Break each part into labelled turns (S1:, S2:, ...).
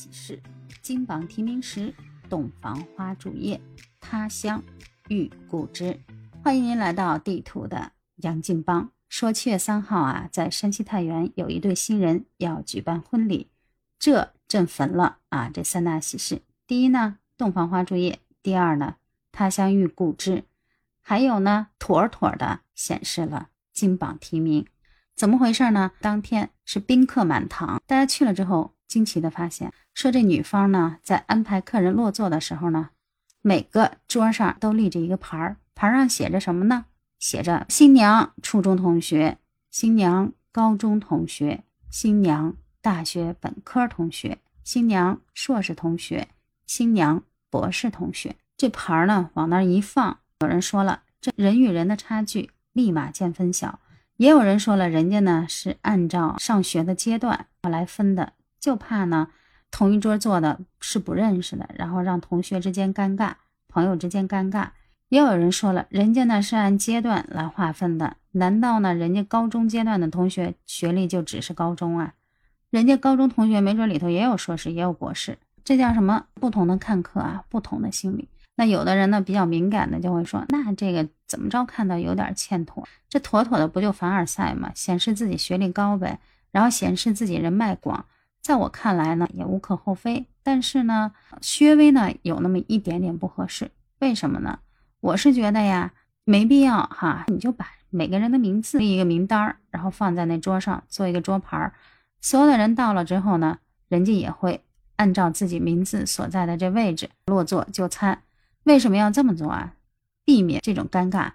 S1: 喜事，金榜题名时，洞房花烛夜，他乡遇故知。欢迎您来到地图的杨静邦。说七月三号啊，在山西太原有一对新人要举办婚礼，这振奋了啊这三大喜事。第一呢，洞房花烛夜；第二呢，他乡遇故知；还有呢，妥妥的显示了金榜题名。怎么回事呢？当天是宾客满堂，大家去了之后。惊奇的发现，说这女方呢，在安排客人落座的时候呢，每个桌上都立着一个牌儿，牌上写着什么呢？写着新娘初中同学、新娘高中同学、新娘大学本科同学、新娘硕士同学、新娘博士同学。这牌儿呢，往那一放，有人说了，这人与人的差距立马见分晓；也有人说了，人家呢是按照上学的阶段来分的。就怕呢，同一桌坐的是不认识的，然后让同学之间尴尬，朋友之间尴尬。也有人说了，人家呢是按阶段来划分的，难道呢人家高中阶段的同学学历就只是高中啊？人家高中同学没准里头也有硕士，也有博士，这叫什么？不同的看客啊，不同的心理。那有的人呢比较敏感的就会说，那这个怎么着看到有点欠妥？这妥妥的不就凡尔赛吗？显示自己学历高呗，然后显示自己人脉广。在我看来呢，也无可厚非。但是呢，薛微呢有那么一点点不合适。为什么呢？我是觉得呀，没必要哈，你就把每个人的名字立一个名单儿，然后放在那桌上做一个桌牌儿。所有的人到了之后呢，人家也会按照自己名字所在的这位置落座就餐。为什么要这么做啊？避免这种尴尬。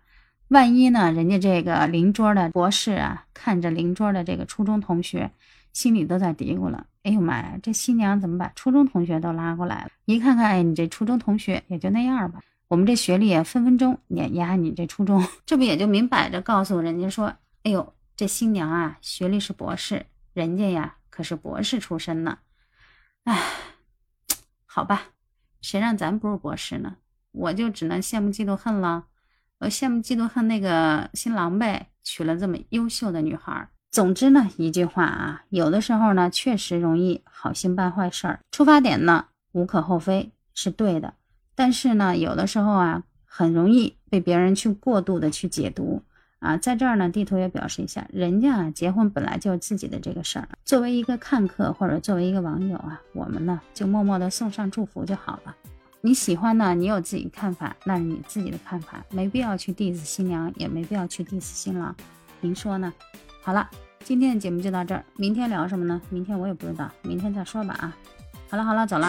S1: 万一呢，人家这个邻桌的博士啊，看着邻桌的这个初中同学。心里都在嘀咕了：“哎呦妈呀，这新娘怎么把初中同学都拉过来了？一看看，哎，你这初中同学也就那样吧。我们这学历分分钟碾压你这初中，这不也就明摆着告诉人家说：哎呦，这新娘啊，学历是博士，人家呀可是博士出身呢。哎，好吧，谁让咱不是博士呢？我就只能羡慕嫉妒恨了。我羡慕嫉妒恨那个新郎呗，娶了这么优秀的女孩。”总之呢，一句话啊，有的时候呢，确实容易好心办坏事儿。出发点呢，无可厚非，是对的。但是呢，有的时候啊，很容易被别人去过度的去解读啊。在这儿呢，地图也表示一下，人家啊，结婚本来就自己的这个事儿。作为一个看客或者作为一个网友啊，我们呢就默默的送上祝福就好了。你喜欢呢，你有自己看法，那是你自己的看法，没必要去 diss 新娘，也没必要去 diss 新郎。您说呢？好了。今天的节目就到这儿，明天聊什么呢？明天我也不知道，明天再说吧啊！好了好了，走了。